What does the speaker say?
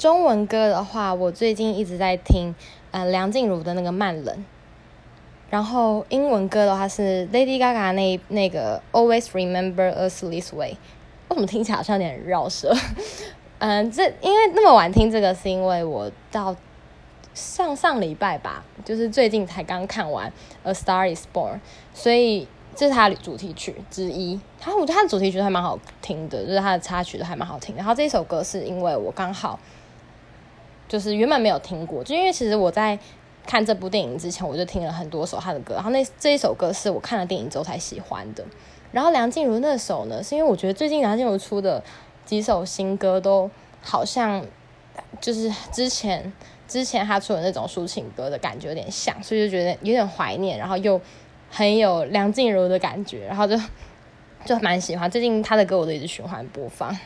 中文歌的话，我最近一直在听，呃，梁静茹的那个《慢冷》。然后英文歌的话是 Lady Gaga 那那个 Always Remember Us This Way。为什么听起来好像有点绕舌？嗯，这因为那么晚听这个，是因为我到上上礼拜吧，就是最近才刚看完《A Star Is Born》，所以这是它的主题曲之一。它我觉得它的主题曲还蛮好听的，就是它的插曲都还蛮好听。然后这首歌是因为我刚好就是原本没有听过，就因为其实我在看这部电影之前，我就听了很多首他的歌。然后那这一首歌是我看了电影之后才喜欢的。然后梁静茹那首呢，是因为我觉得最近梁静茹出的几首新歌都好像就是之前之前她出的那种抒情歌的感觉有点像，所以就觉得有点怀念，然后又很有梁静茹的感觉，然后就就蛮喜欢。最近她的歌我都一直循环播放。